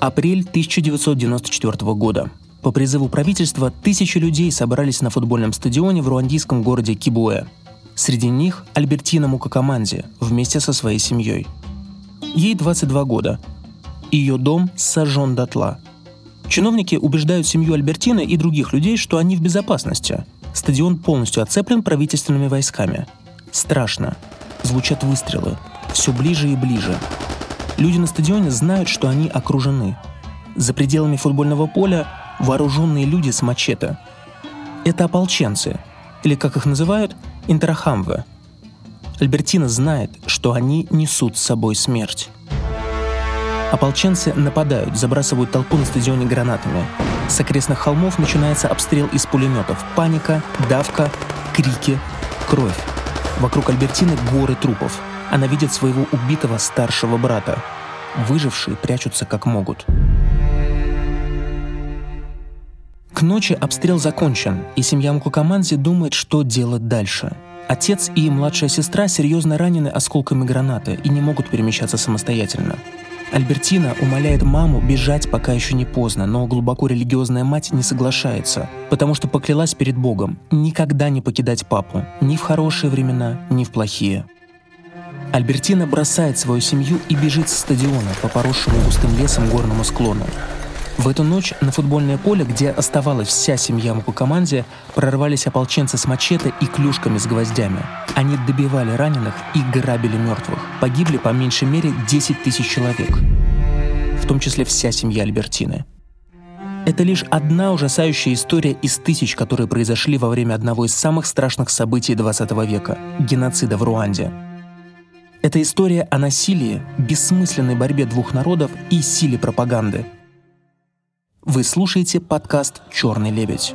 Апрель 1994 года. По призыву правительства тысячи людей собрались на футбольном стадионе в руандийском городе Кибуэ. Среди них Альбертина Мукакаманди вместе со своей семьей. Ей 22 года. Ее дом сожжен дотла. Чиновники убеждают семью Альбертины и других людей, что они в безопасности. Стадион полностью оцеплен правительственными войсками. Страшно. Звучат выстрелы. Все ближе и ближе. Люди на стадионе знают, что они окружены. За пределами футбольного поля вооруженные люди с мачете. Это ополченцы, или, как их называют, интерахамве. Альбертина знает, что они несут с собой смерть. Ополченцы нападают, забрасывают толпу на стадионе гранатами. С окрестных холмов начинается обстрел из пулеметов. Паника, давка, крики, кровь. Вокруг Альбертины горы трупов. Она видит своего убитого старшего брата. Выжившие прячутся как могут. К ночи обстрел закончен, и семья Мукукаманзи думает, что делать дальше. Отец и младшая сестра серьезно ранены осколками гранаты и не могут перемещаться самостоятельно. Альбертина умоляет маму бежать, пока еще не поздно, но глубоко религиозная мать не соглашается, потому что поклялась перед Богом никогда не покидать папу, ни в хорошие времена, ни в плохие. Альбертина бросает свою семью и бежит со стадиона по поросшему густым лесом горному склону. В эту ночь на футбольное поле, где оставалась вся семья Мукукаманди, прорвались ополченцы с мачете и клюшками с гвоздями. Они добивали раненых и грабили мертвых. Погибли по меньшей мере 10 тысяч человек. В том числе вся семья Альбертины. Это лишь одна ужасающая история из тысяч, которые произошли во время одного из самых страшных событий 20 века – геноцида в Руанде. Это история о насилии, бессмысленной борьбе двух народов и силе пропаганды – вы слушаете подкаст «Черный лебедь».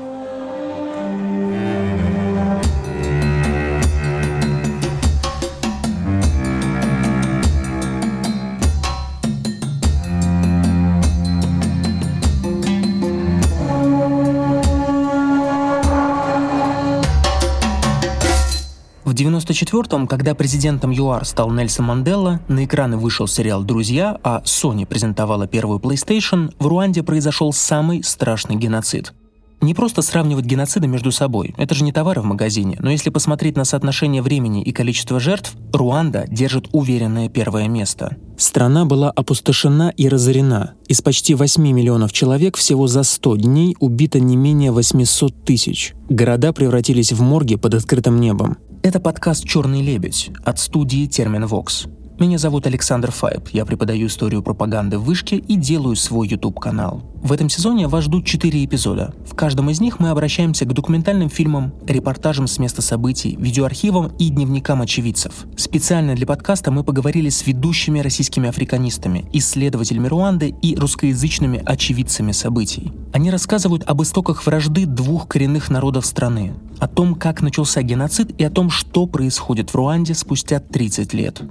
В 94-м, когда президентом ЮАР стал Нельсон Мандела, на экраны вышел сериал «Друзья», а Sony презентовала первую PlayStation, в Руанде произошел самый страшный геноцид – не просто сравнивать геноциды между собой, это же не товары в магазине, но если посмотреть на соотношение времени и количество жертв, Руанда держит уверенное первое место. Страна была опустошена и разорена. Из почти 8 миллионов человек всего за 100 дней убито не менее 800 тысяч. Города превратились в морги под открытым небом. Это подкаст «Черный лебедь» от студии «Термин Вокс». Меня зовут Александр Файб, я преподаю историю пропаганды в Вышке и делаю свой YouTube-канал. В этом сезоне вас ждут 4 эпизода. В каждом из них мы обращаемся к документальным фильмам, репортажам с места событий, видеоархивам и дневникам очевидцев. Специально для подкаста мы поговорили с ведущими российскими африканистами, исследователями Руанды и русскоязычными очевидцами событий. Они рассказывают об истоках вражды двух коренных народов страны, о том, как начался геноцид и о том, что происходит в Руанде спустя 30 лет.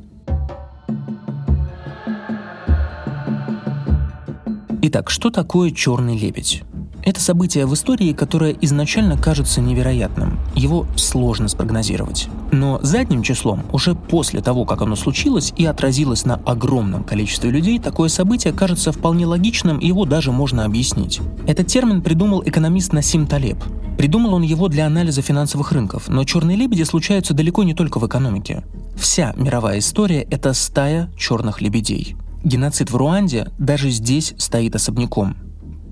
Итак, что такое черный лебедь? Это событие в истории, которое изначально кажется невероятным. Его сложно спрогнозировать. Но задним числом, уже после того, как оно случилось и отразилось на огромном количестве людей, такое событие кажется вполне логичным, и его даже можно объяснить. Этот термин придумал экономист Насим Талеб. Придумал он его для анализа финансовых рынков, но черные лебеди случаются далеко не только в экономике. Вся мировая история — это стая черных лебедей. Геноцид в Руанде даже здесь стоит особняком.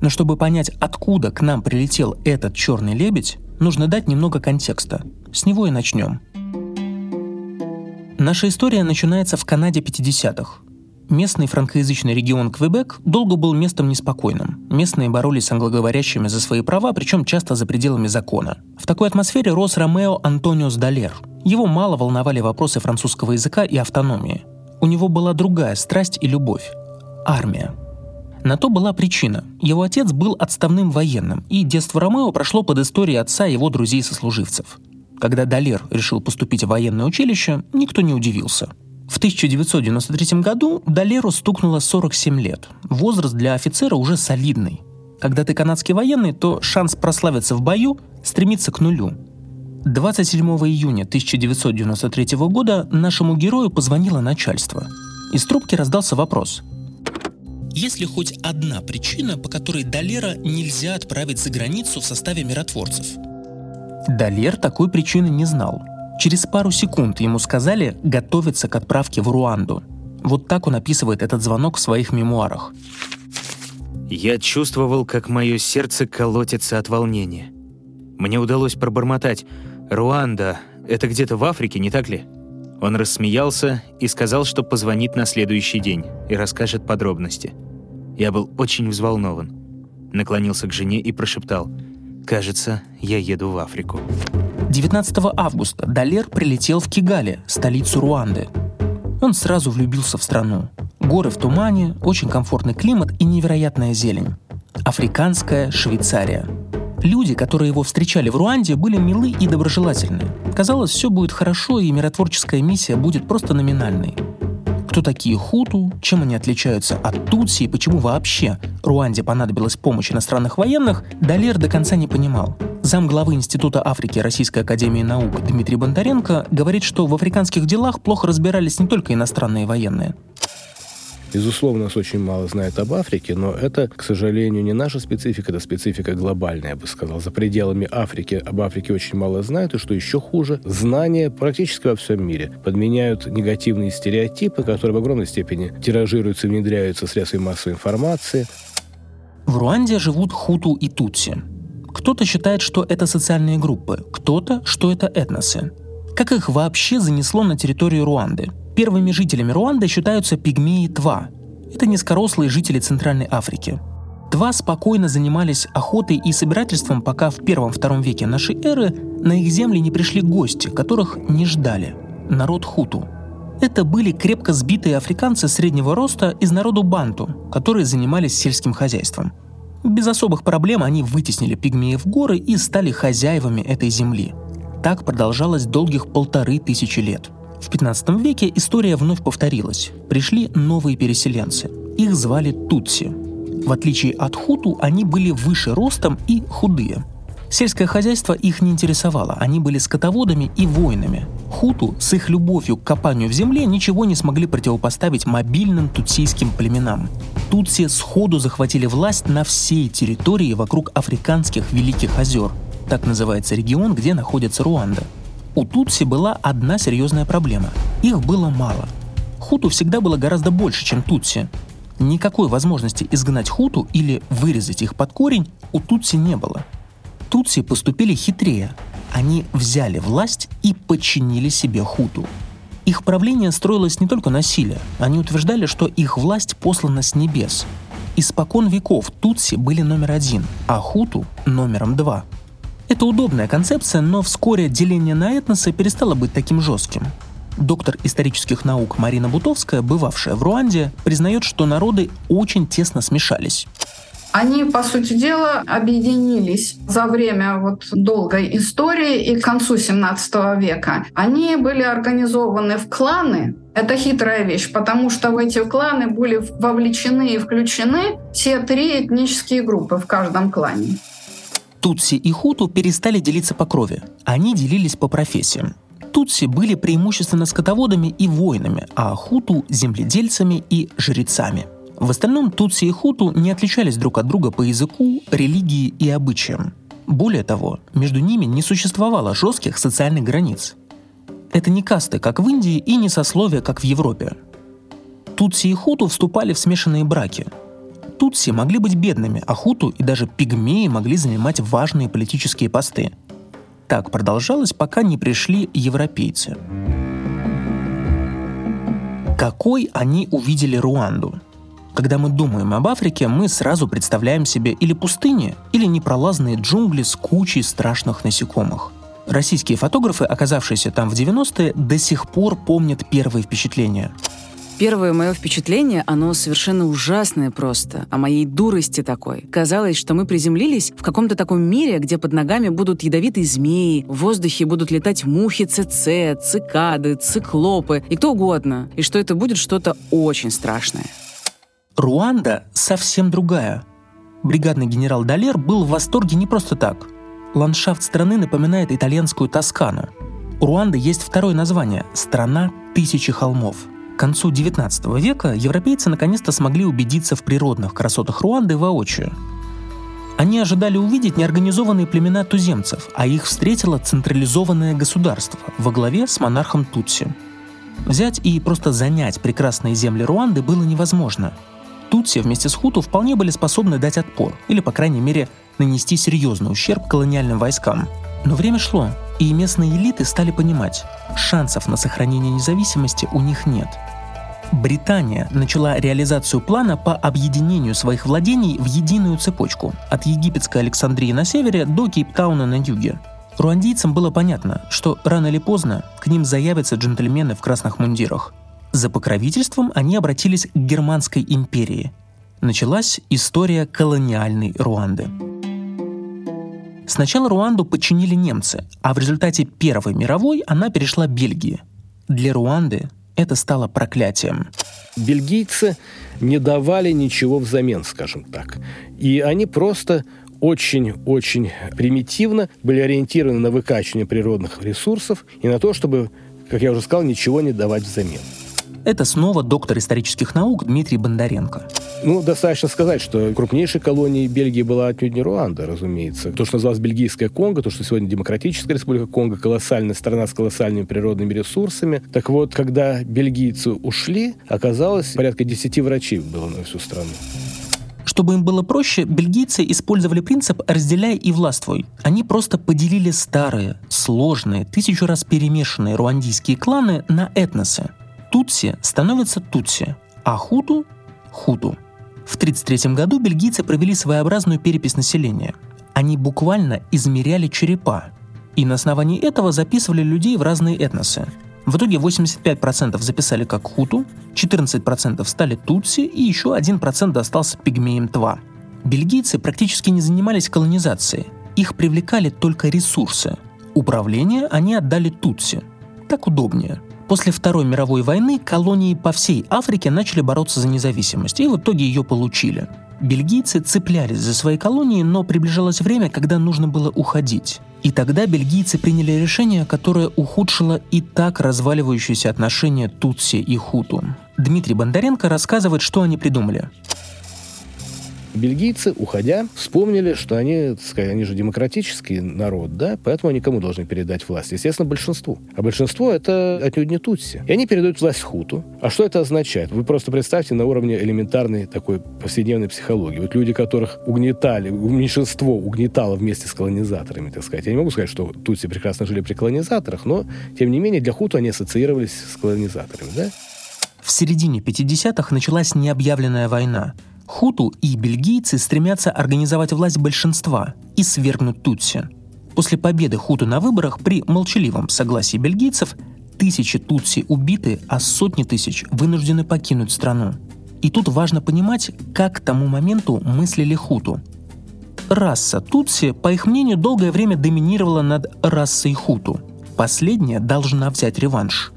Но чтобы понять, откуда к нам прилетел этот черный лебедь, нужно дать немного контекста. С него и начнем. Наша история начинается в Канаде 50-х. Местный франкоязычный регион Квебек долго был местом неспокойным. Местные боролись с англоговорящими за свои права, причем часто за пределами закона. В такой атмосфере рос Ромео Антониус Далер. Его мало волновали вопросы французского языка и автономии. У него была другая страсть и любовь – армия. На то была причина. Его отец был отставным военным, и детство Ромео прошло под историей отца и его друзей-сослуживцев. Когда Далер решил поступить в военное училище, никто не удивился. В 1993 году Далеру стукнуло 47 лет. Возраст для офицера уже солидный. Когда ты канадский военный, то шанс прославиться в бою стремится к нулю – 27 июня 1993 года нашему герою позвонило начальство. Из трубки раздался вопрос. есть ли хоть одна причина, по которой Далера нельзя отправить за границу в составе миротворцев? Далер такой причины не знал. Через пару секунд ему сказали готовиться к отправке в Руанду. Вот так он описывает этот звонок в своих мемуарах. Я чувствовал, как мое сердце колотится от волнения. Мне удалось пробормотать «Руанда, это где-то в Африке, не так ли?» Он рассмеялся и сказал, что позвонит на следующий день и расскажет подробности. Я был очень взволнован. Наклонился к жене и прошептал «Кажется, я еду в Африку». 19 августа Далер прилетел в Кигали, столицу Руанды. Он сразу влюбился в страну. Горы в тумане, очень комфортный климат и невероятная зелень. Африканская Швейцария. Люди, которые его встречали в Руанде, были милы и доброжелательны. Казалось, все будет хорошо, и миротворческая миссия будет просто номинальной. Кто такие хуту, чем они отличаются от тутси и почему вообще Руанде понадобилась помощь иностранных военных, Далер до конца не понимал. Зам главы Института Африки Российской Академии Наук Дмитрий Бондаренко говорит, что в африканских делах плохо разбирались не только иностранные военные. Безусловно, нас очень мало знает об Африке, но это, к сожалению, не наша специфика, это специфика глобальная, я бы сказал. За пределами Африки об Африке очень мало знают, и что еще хуже, знания практически во всем мире подменяют негативные стереотипы, которые в огромной степени тиражируются и внедряются средствами массовой информации. В Руанде живут хуту и тутси. Кто-то считает, что это социальные группы, кто-то, что это этносы. Как их вообще занесло на территорию Руанды – Первыми жителями Руанды считаются пигмеи Тва. Это низкорослые жители Центральной Африки. Тва спокойно занимались охотой и собирательством, пока в первом-втором веке нашей эры на их земли не пришли гости, которых не ждали – народ Хуту. Это были крепко сбитые африканцы среднего роста из народу Банту, которые занимались сельским хозяйством. Без особых проблем они вытеснили пигмеев в горы и стали хозяевами этой земли. Так продолжалось долгих полторы тысячи лет – в 15 веке история вновь повторилась. Пришли новые переселенцы. Их звали Тутси. В отличие от Хуту, они были выше ростом и худые. Сельское хозяйство их не интересовало, они были скотоводами и воинами. Хуту с их любовью к копанию в земле ничего не смогли противопоставить мобильным тутсийским племенам. Тутси сходу захватили власть на всей территории вокруг африканских Великих озер. Так называется регион, где находится Руанда – у Тутси была одна серьезная проблема. Их было мало. Хуту всегда было гораздо больше, чем Тутси. Никакой возможности изгнать Хуту или вырезать их под корень у Тутси не было. Тутси поступили хитрее. Они взяли власть и подчинили себе Хуту. Их правление строилось не только на силе. Они утверждали, что их власть послана с небес. Испокон веков Тутси были номер один, а Хуту – номером два – это удобная концепция, но вскоре деление на этносы перестало быть таким жестким. Доктор исторических наук Марина Бутовская, бывавшая в Руанде, признает, что народы очень тесно смешались. Они, по сути дела, объединились за время вот долгой истории и к концу 17 века. Они были организованы в кланы, это хитрая вещь, потому что в эти кланы были вовлечены и включены все три этнические группы в каждом клане. Тутси и хуту перестали делиться по крови. Они делились по профессиям. Тутси были преимущественно скотоводами и воинами, а хуту – земледельцами и жрецами. В остальном Тутси и Хуту не отличались друг от друга по языку, религии и обычаям. Более того, между ними не существовало жестких социальных границ. Это не касты, как в Индии, и не сословия, как в Европе. Тутси и Хуту вступали в смешанные браки – Тутси могли быть бедными, а хуту и даже пигмеи могли занимать важные политические посты. Так продолжалось, пока не пришли европейцы. Какой они увидели Руанду? Когда мы думаем об Африке, мы сразу представляем себе или пустыни, или непролазные джунгли с кучей страшных насекомых. Российские фотографы, оказавшиеся там в 90-е, до сих пор помнят первые впечатления – Первое мое впечатление, оно совершенно ужасное просто, о моей дурости такой. Казалось, что мы приземлились в каком-то таком мире, где под ногами будут ядовитые змеи, в воздухе будут летать мухи ЦЦ, цикады, циклопы и кто угодно, и что это будет что-то очень страшное. Руанда совсем другая. Бригадный генерал Далер был в восторге не просто так. Ландшафт страны напоминает итальянскую Тоскану. У Руанды есть второе название – «Страна тысячи холмов». К концу XIX века европейцы наконец-то смогли убедиться в природных красотах Руанды воочию. Они ожидали увидеть неорганизованные племена туземцев, а их встретило централизованное государство во главе с монархом Тутси. Взять и просто занять прекрасные земли Руанды было невозможно. Тутси вместе с Хуту вполне были способны дать отпор, или, по крайней мере, нанести серьезный ущерб колониальным войскам. Но время шло, и местные элиты стали понимать, шансов на сохранение независимости у них нет. Британия начала реализацию плана по объединению своих владений в единую цепочку от египетской Александрии на севере до Кейптауна на юге. Руандийцам было понятно, что рано или поздно к ним заявятся джентльмены в красных мундирах. За покровительством они обратились к Германской империи. Началась история колониальной Руанды. Сначала Руанду подчинили немцы, а в результате Первой мировой она перешла Бельгии. Для Руанды это стало проклятием. Бельгийцы не давали ничего взамен, скажем так. И они просто очень-очень примитивно были ориентированы на выкачивание природных ресурсов и на то, чтобы, как я уже сказал, ничего не давать взамен. Это снова доктор исторических наук Дмитрий Бондаренко. Ну, достаточно сказать, что крупнейшей колонией Бельгии была отнюдь не Руанда, разумеется. То, что называлось Бельгийская Конго, то, что сегодня Демократическая Республика Конго, колоссальная страна с колоссальными природными ресурсами. Так вот, когда бельгийцы ушли, оказалось, порядка 10 врачей было на всю страну. Чтобы им было проще, бельгийцы использовали принцип «разделяй и властвуй». Они просто поделили старые, сложные, тысячу раз перемешанные руандийские кланы на этносы. Тутси становятся Тутси, а Хуту – Хуту. В 1933 году бельгийцы провели своеобразную перепись населения. Они буквально измеряли черепа, и на основании этого записывали людей в разные этносы. В итоге 85% записали как хуту, 14% стали тутси и еще 1% достался пигмеям тва. Бельгийцы практически не занимались колонизацией, их привлекали только ресурсы. Управление они отдали тутси. Так удобнее – После Второй мировой войны колонии по всей Африке начали бороться за независимость, и в итоге ее получили. Бельгийцы цеплялись за свои колонии, но приближалось время, когда нужно было уходить. И тогда бельгийцы приняли решение, которое ухудшило и так разваливающиеся отношения Тутси и Хуту. Дмитрий Бондаренко рассказывает, что они придумали. Бельгийцы, уходя, вспомнили, что они, сказать, они же демократический народ, да, поэтому они кому должны передать власть? Естественно, большинству. А большинство — это отнюдь не Тутси. И они передают власть Хуту. А что это означает? Вы просто представьте на уровне элементарной такой повседневной психологии. Вот люди, которых угнетали, меньшинство угнетало вместе с колонизаторами, так сказать. Я не могу сказать, что Тутси прекрасно жили при колонизаторах, но, тем не менее, для Хуту они ассоциировались с колонизаторами, да? В середине 50-х началась необъявленная война — Хуту и бельгийцы стремятся организовать власть большинства и свергнуть Тутси. После победы Хуту на выборах при молчаливом согласии бельгийцев тысячи Тутси убиты, а сотни тысяч вынуждены покинуть страну. И тут важно понимать, как к тому моменту мыслили Хуту. Раса Тутси, по их мнению, долгое время доминировала над расой Хуту. Последняя должна взять реванш.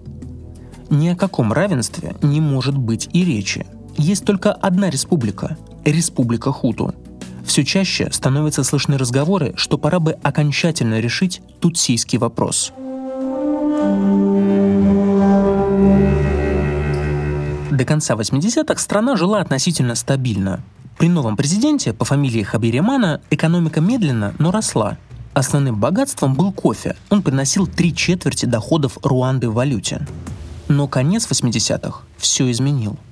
Ни о каком равенстве не может быть и речи – есть только одна республика – Республика Хуту. Все чаще становятся слышны разговоры, что пора бы окончательно решить тутсийский вопрос. До конца 80-х страна жила относительно стабильно. При новом президенте по фамилии Хабиримана экономика медленно, но росла. Основным богатством был кофе. Он приносил три четверти доходов Руанды в валюте. Но конец 80-х все изменил –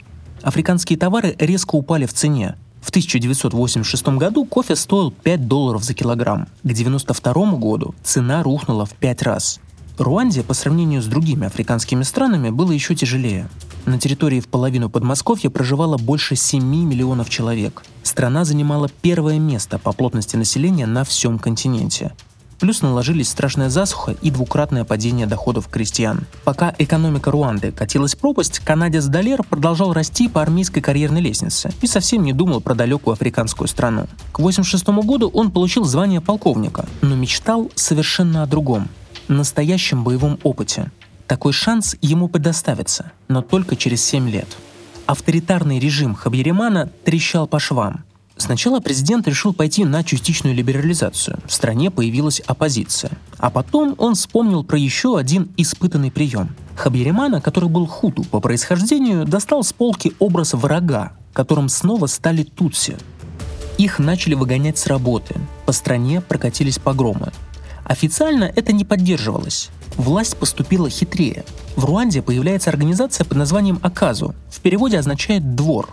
африканские товары резко упали в цене. В 1986 году кофе стоил 5 долларов за килограмм. К 1992 году цена рухнула в 5 раз. Руанде по сравнению с другими африканскими странами было еще тяжелее. На территории в половину Подмосковья проживало больше 7 миллионов человек. Страна занимала первое место по плотности населения на всем континенте. Плюс наложились страшная засуха и двукратное падение доходов крестьян. Пока экономика Руанды катилась в пропасть, канадец Далер продолжал расти по армейской карьерной лестнице и совсем не думал про далекую африканскую страну. К 1986 году он получил звание полковника, но мечтал совершенно о другом – настоящем боевом опыте. Такой шанс ему предоставится, но только через 7 лет. Авторитарный режим Хабьеримана трещал по швам – Сначала президент решил пойти на частичную либерализацию. В стране появилась оппозиция. А потом он вспомнил про еще один испытанный прием. Хабьеримана, который был хуту по происхождению, достал с полки образ врага, которым снова стали тутси. Их начали выгонять с работы. По стране прокатились погромы. Официально это не поддерживалось. Власть поступила хитрее. В Руанде появляется организация под названием Аказу. В переводе означает «двор»,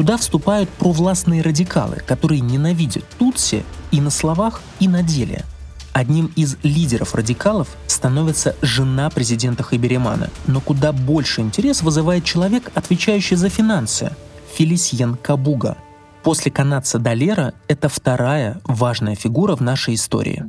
Туда вступают провластные радикалы, которые ненавидят Тутси и на словах, и на деле. Одним из лидеров радикалов становится жена президента Хайберимана, но куда больше интерес вызывает человек, отвечающий за финансы – Фелисьен Кабуга. После канадца Далера это вторая важная фигура в нашей истории.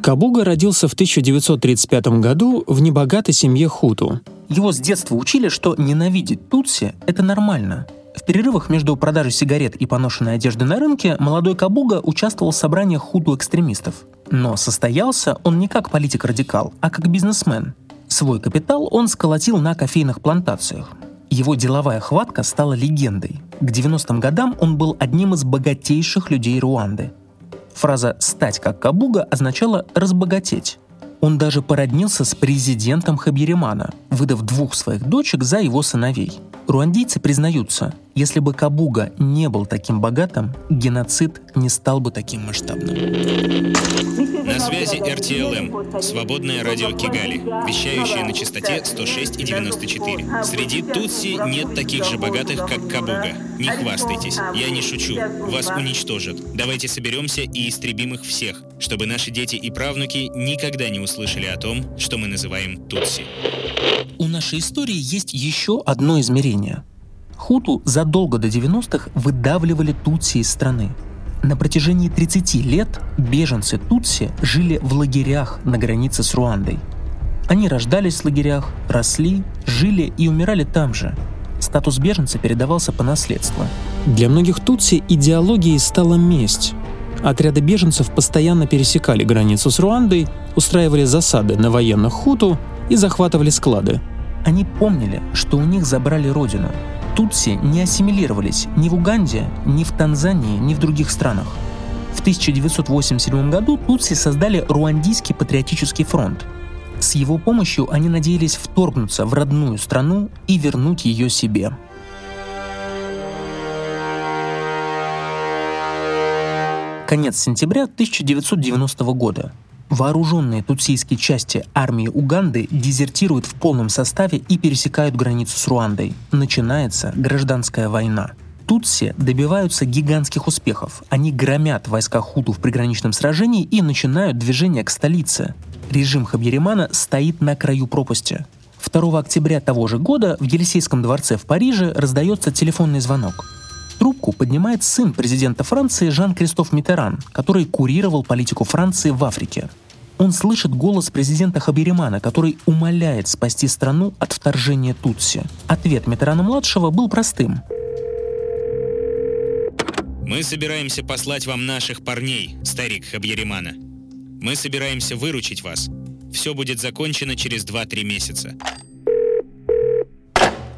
Кабуга родился в 1935 году в небогатой семье Хуту. Его с детства учили, что ненавидеть Тутси – это нормально. В перерывах между продажей сигарет и поношенной одежды на рынке молодой Кабуга участвовал в собраниях хуту-экстремистов. Но состоялся он не как политик-радикал, а как бизнесмен. Свой капитал он сколотил на кофейных плантациях. Его деловая хватка стала легендой. К 90-м годам он был одним из богатейших людей Руанды. Фраза «стать как Кабуга» означала «разбогатеть». Он даже породнился с президентом Хабиримана, выдав двух своих дочек за его сыновей. Руандийцы признаются, если бы Кабуга не был таким богатым, геноцид не стал бы таким масштабным. На связи РТЛМ, свободное радио Кигали, вещающее на частоте 106 и 94. Среди Тутси нет таких же богатых, как Кабуга. Не хвастайтесь, я не шучу, вас уничтожат. Давайте соберемся и истребим их всех, чтобы наши дети и правнуки никогда не услышали о том, что мы называем Тутси. У нашей истории есть еще одно измерение. Хуту задолго до 90-х выдавливали Тутси из страны. На протяжении 30 лет беженцы Тутси жили в лагерях на границе с Руандой. Они рождались в лагерях, росли, жили и умирали там же. Статус беженца передавался по наследству. Для многих Тутси идеологией стала месть. Отряды беженцев постоянно пересекали границу с Руандой, устраивали засады на военных хуту и захватывали склады. Они помнили, что у них забрали родину, Тутси не ассимилировались ни в Уганде, ни в Танзании, ни в других странах. В 1987 году Тутси создали Руандийский патриотический фронт. С его помощью они надеялись вторгнуться в родную страну и вернуть ее себе. Конец сентября 1990 года. Вооруженные тутсийские части армии Уганды дезертируют в полном составе и пересекают границу с Руандой. Начинается гражданская война. Тутси добиваются гигантских успехов. Они громят войска Хуту в приграничном сражении и начинают движение к столице. Режим Хабьеримана стоит на краю пропасти. 2 октября того же года в Елисейском дворце в Париже раздается телефонный звонок. Трубку поднимает сын президента Франции Жан-Кристоф Митеран, который курировал политику Франции в Африке. Он слышит голос президента Хабиримана, который умоляет спасти страну от вторжения Тутси. Ответ Митерана-младшего был простым. Мы собираемся послать вам наших парней, старик Хабьеримана. Мы собираемся выручить вас. Все будет закончено через 2-3 месяца.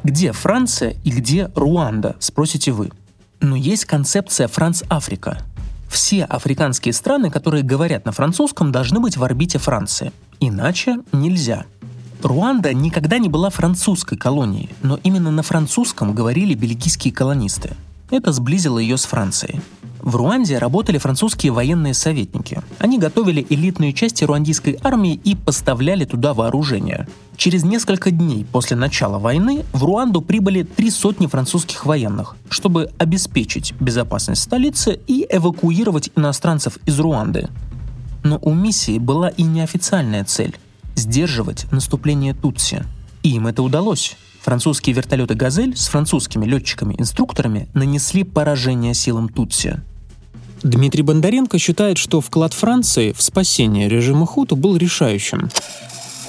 Где Франция и где Руанда, спросите вы. Но есть концепция Франц-Африка. Все африканские страны, которые говорят на французском, должны быть в орбите Франции. Иначе нельзя. Руанда никогда не была французской колонией, но именно на французском говорили бельгийские колонисты. Это сблизило ее с Францией. В Руанде работали французские военные советники. Они готовили элитные части руандийской армии и поставляли туда вооружение. Через несколько дней после начала войны в Руанду прибыли три сотни французских военных, чтобы обеспечить безопасность столицы и эвакуировать иностранцев из Руанды. Но у миссии была и неофициальная цель – сдерживать наступление Тутси. И им это удалось. Французские вертолеты «Газель» с французскими летчиками-инструкторами нанесли поражение силам Тутси. Дмитрий Бондаренко считает, что вклад Франции в спасение режима Хуту был решающим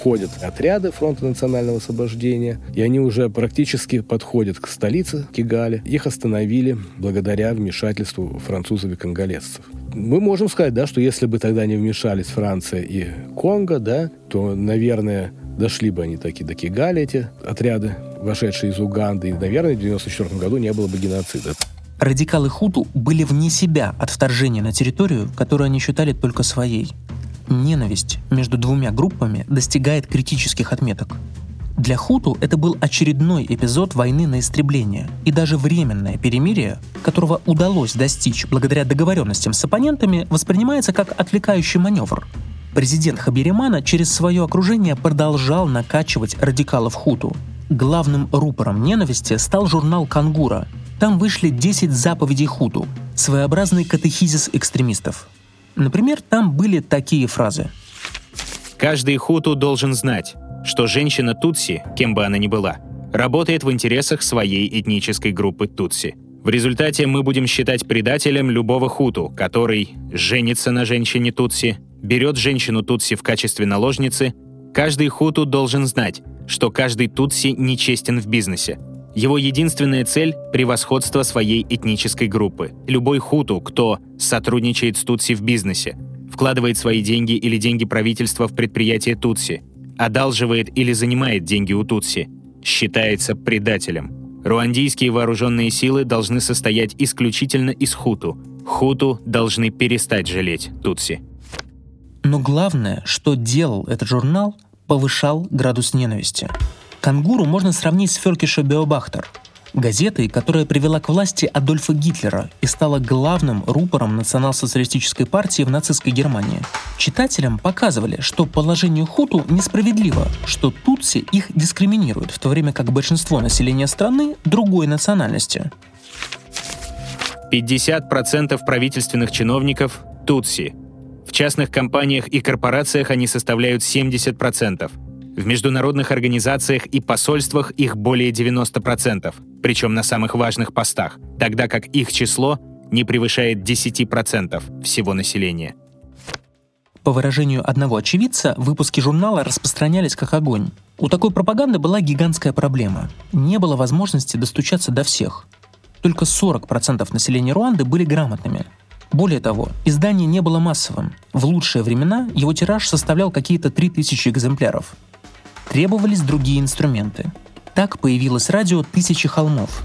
входят отряды Фронта национального освобождения, и они уже практически подходят к столице Кигали. Их остановили благодаря вмешательству французов и конголезцев. Мы можем сказать, да, что если бы тогда не вмешались Франция и Конго, да, то, наверное, дошли бы они таки до Кигали, эти отряды вошедшие из Уганды, и, наверное, в 1994 году не было бы геноцида. Радикалы хуту были вне себя от вторжения на территорию, которую они считали только своей. Ненависть между двумя группами достигает критических отметок. Для хуту это был очередной эпизод войны на истребление и даже временное перемирие, которого удалось достичь благодаря договоренностям с оппонентами, воспринимается как отвлекающий маневр. Президент Хабиримана через свое окружение продолжал накачивать радикалов хуту. Главным рупором ненависти стал журнал «Кангура», там вышли 10 заповедей хуту, своеобразный катехизис экстремистов. Например, там были такие фразы. Каждый хуту должен знать, что женщина Тутси, кем бы она ни была, работает в интересах своей этнической группы Тутси. В результате мы будем считать предателем любого хуту, который женится на женщине Тутси, берет женщину Тутси в качестве наложницы. Каждый хуту должен знать, что каждый Тутси нечестен в бизнесе, его единственная цель – превосходство своей этнической группы. Любой хуту, кто сотрудничает с Тутси в бизнесе, вкладывает свои деньги или деньги правительства в предприятие Тутси, одалживает или занимает деньги у Тутси, считается предателем. Руандийские вооруженные силы должны состоять исключительно из хуту. Хуту должны перестать жалеть Тутси. Но главное, что делал этот журнал, повышал градус ненависти – Кангуру можно сравнить с Феркиша Беобахтер, газетой, которая привела к власти Адольфа Гитлера и стала главным рупором национал-социалистической партии в нацистской Германии. Читателям показывали, что положение хуту несправедливо, что тутси их дискриминируют, в то время как большинство населения страны другой национальности. 50% правительственных чиновников – тутси. В частных компаниях и корпорациях они составляют 70%. В международных организациях и посольствах их более 90%, причем на самых важных постах, тогда как их число не превышает 10% всего населения. По выражению одного очевидца, выпуски журнала распространялись как огонь. У такой пропаганды была гигантская проблема. Не было возможности достучаться до всех. Только 40% населения Руанды были грамотными. Более того, издание не было массовым. В лучшие времена его тираж составлял какие-то 3000 экземпляров требовались другие инструменты. Так появилось радио «Тысячи холмов».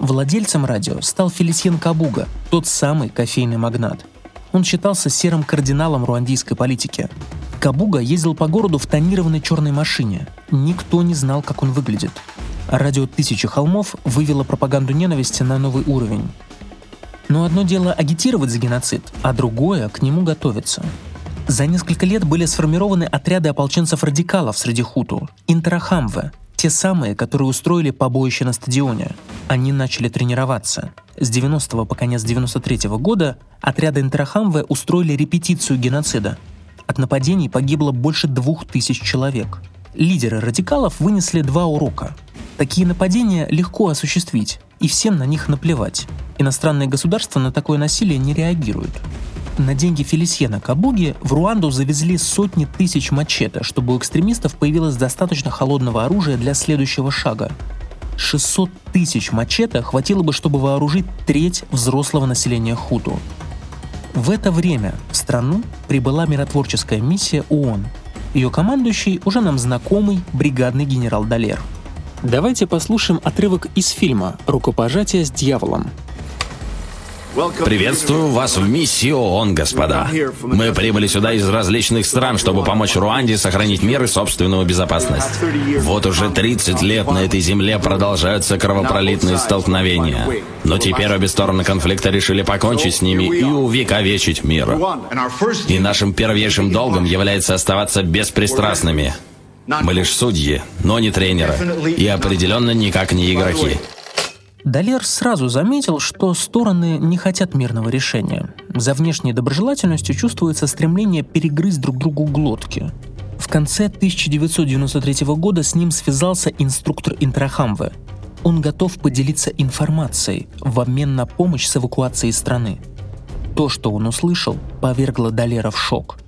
Владельцем радио стал Фелисьен Кабуга, тот самый кофейный магнат. Он считался серым кардиналом руандийской политики. Кабуга ездил по городу в тонированной черной машине. Никто не знал, как он выглядит. Радио «Тысячи холмов» вывело пропаганду ненависти на новый уровень. Но одно дело агитировать за геноцид, а другое — к нему готовиться — за несколько лет были сформированы отряды ополченцев-радикалов среди хуту, интерахамве, те самые, которые устроили побоище на стадионе. Они начали тренироваться. С 90 по конец 93 -го года отряды Интерахамве устроили репетицию геноцида. От нападений погибло больше двух тысяч человек. Лидеры радикалов вынесли два урока. Такие нападения легко осуществить, и всем на них наплевать. Иностранные государства на такое насилие не реагируют. На деньги Фелисьена Кабуги в Руанду завезли сотни тысяч мачете, чтобы у экстремистов появилось достаточно холодного оружия для следующего шага. 600 тысяч мачете хватило бы, чтобы вооружить треть взрослого населения Хуту. В это время в страну прибыла миротворческая миссия ООН. Ее командующий уже нам знакомый бригадный генерал Далер. Давайте послушаем отрывок из фильма «Рукопожатие с дьяволом», Приветствую вас в миссии ООН, господа. Мы прибыли сюда из различных стран, чтобы помочь Руанде сохранить мир и собственную безопасность. Вот уже 30 лет на этой земле продолжаются кровопролитные столкновения. Но теперь обе стороны конфликта решили покончить с ними и увековечить мир. И нашим первейшим долгом является оставаться беспристрастными. Мы лишь судьи, но не тренеры. И определенно никак не игроки. Далер сразу заметил, что стороны не хотят мирного решения. За внешней доброжелательностью чувствуется стремление перегрызть друг другу глотки. В конце 1993 года с ним связался инструктор Интрахамве. Он готов поделиться информацией в обмен на помощь с эвакуацией страны. То, что он услышал, повергло Далера в шок.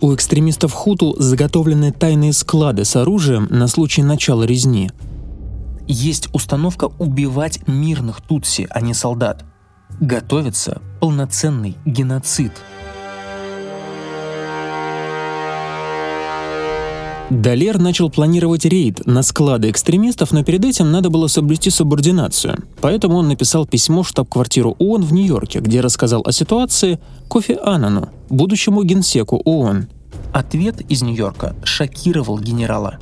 У экстремистов Хуту заготовлены тайные склады с оружием на случай начала резни – есть установка убивать мирных тутси, а не солдат. Готовится полноценный геноцид. Далер начал планировать рейд на склады экстремистов, но перед этим надо было соблюсти субординацию. Поэтому он написал письмо в штаб-квартиру ООН в Нью-Йорке, где рассказал о ситуации Кофи Аннану, будущему генсеку ООН. Ответ из Нью-Йорка шокировал генерала.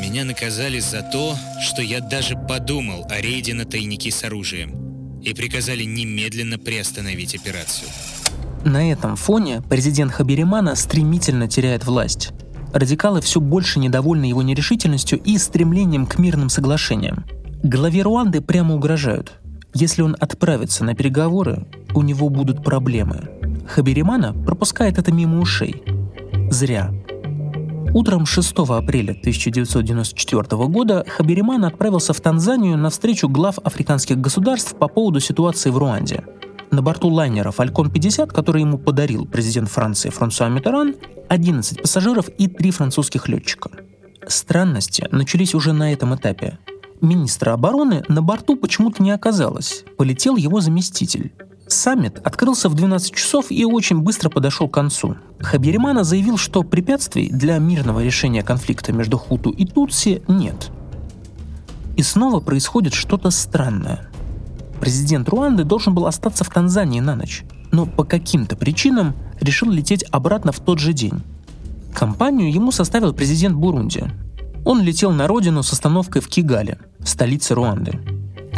Меня наказали за то, что я даже подумал о рейде на тайники с оружием и приказали немедленно приостановить операцию. На этом фоне президент Хаберимана стремительно теряет власть. Радикалы все больше недовольны его нерешительностью и стремлением к мирным соглашениям. Главе Руанды прямо угрожают. Если он отправится на переговоры, у него будут проблемы. Хаберимана пропускает это мимо ушей. Зря. Утром 6 апреля 1994 года Хабериман отправился в Танзанию на встречу глав африканских государств по поводу ситуации в Руанде. На борту лайнера «Фалькон-50», который ему подарил президент Франции Франсуа Миттеран, 11 пассажиров и 3 французских летчика. Странности начались уже на этом этапе. Министра обороны на борту почему-то не оказалось. Полетел его заместитель. Саммит открылся в 12 часов и очень быстро подошел к концу. Хаберимана заявил, что препятствий для мирного решения конфликта между Хуту и Тутси нет. И снова происходит что-то странное. Президент Руанды должен был остаться в Танзании на ночь, но по каким-то причинам решил лететь обратно в тот же день. Компанию ему составил президент Бурунди. Он летел на родину с остановкой в Кигале, столице Руанды.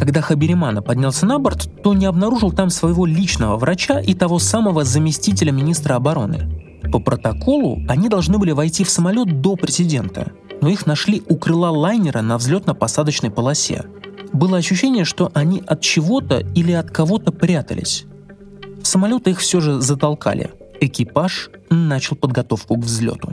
Когда Хаберимана поднялся на борт, то не обнаружил там своего личного врача и того самого заместителя министра обороны. По протоколу они должны были войти в самолет до президента, но их нашли у крыла лайнера на взлетно-посадочной полосе – было ощущение, что они от чего-то или от кого-то прятались. В самолет их все же затолкали. Экипаж начал подготовку к взлету.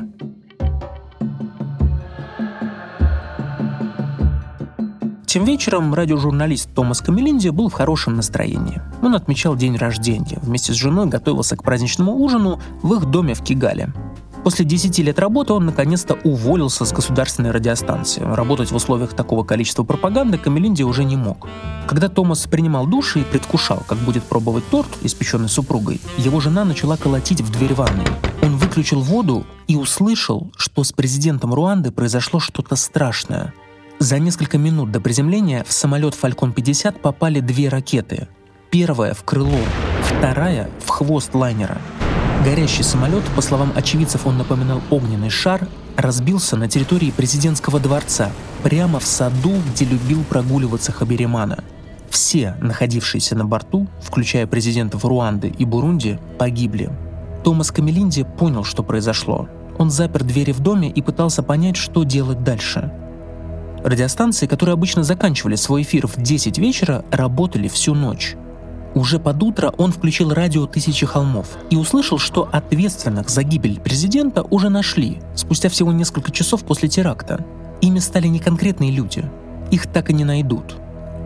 Тем вечером радиожурналист Томас Камелинди был в хорошем настроении. Он отмечал день рождения. Вместе с женой готовился к праздничному ужину в их доме в Кигале. После 10 лет работы он наконец-то уволился с государственной радиостанции. Работать в условиях такого количества пропаганды Камелинди уже не мог. Когда Томас принимал душ и предвкушал, как будет пробовать торт, испеченный супругой, его жена начала колотить в дверь ванной. Он выключил воду и услышал, что с президентом Руанды произошло что-то страшное. За несколько минут до приземления в самолет «Фалькон-50» попали две ракеты. Первая в крыло, вторая в хвост лайнера – Горящий самолет, по словам очевидцев, он напоминал огненный шар, разбился на территории президентского дворца, прямо в саду, где любил прогуливаться Хаберимана. Все, находившиеся на борту, включая президентов Руанды и Бурунди, погибли. Томас Камелинди понял, что произошло. Он запер двери в доме и пытался понять, что делать дальше. Радиостанции, которые обычно заканчивали свой эфир в 10 вечера, работали всю ночь. Уже под утро он включил радио «Тысячи холмов» и услышал, что ответственных за гибель президента уже нашли, спустя всего несколько часов после теракта. Ими стали не конкретные люди. Их так и не найдут.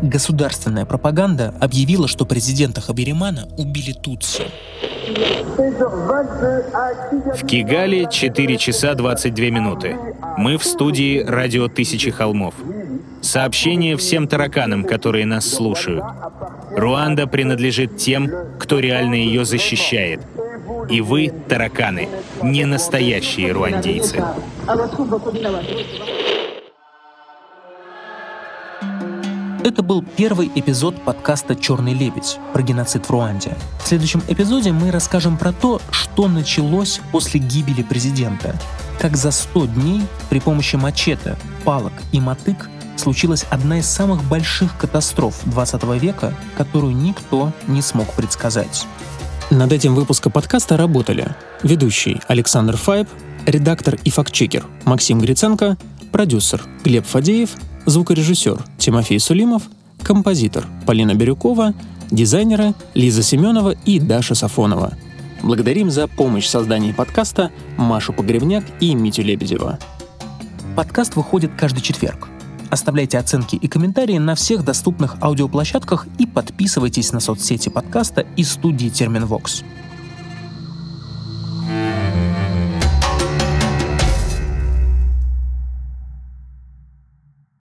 Государственная пропаганда объявила, что президента Хаберимана убили Тутси. В Кигале 4 часа 22 минуты. Мы в студии радио «Тысячи холмов». Сообщение всем тараканам, которые нас слушают. Руанда принадлежит тем, кто реально ее защищает. И вы, тараканы, не настоящие руандийцы. Это был первый эпизод подкаста «Черный лебедь» про геноцид в Руанде. В следующем эпизоде мы расскажем про то, что началось после гибели президента. Как за 100 дней при помощи мачете, палок и мотык случилась одна из самых больших катастроф 20 века, которую никто не смог предсказать. Над этим выпуском подкаста работали ведущий Александр Файб, редактор и фактчекер Максим Гриценко, продюсер Глеб Фадеев, звукорежиссер Тимофей Сулимов, композитор Полина Бирюкова, дизайнеры Лиза Семенова и Даша Сафонова. Благодарим за помощь в создании подкаста Машу Погребняк и Митю Лебедева. Подкаст выходит каждый четверг. Оставляйте оценки и комментарии на всех доступных аудиоплощадках и подписывайтесь на соцсети подкаста и студии Терминвокс.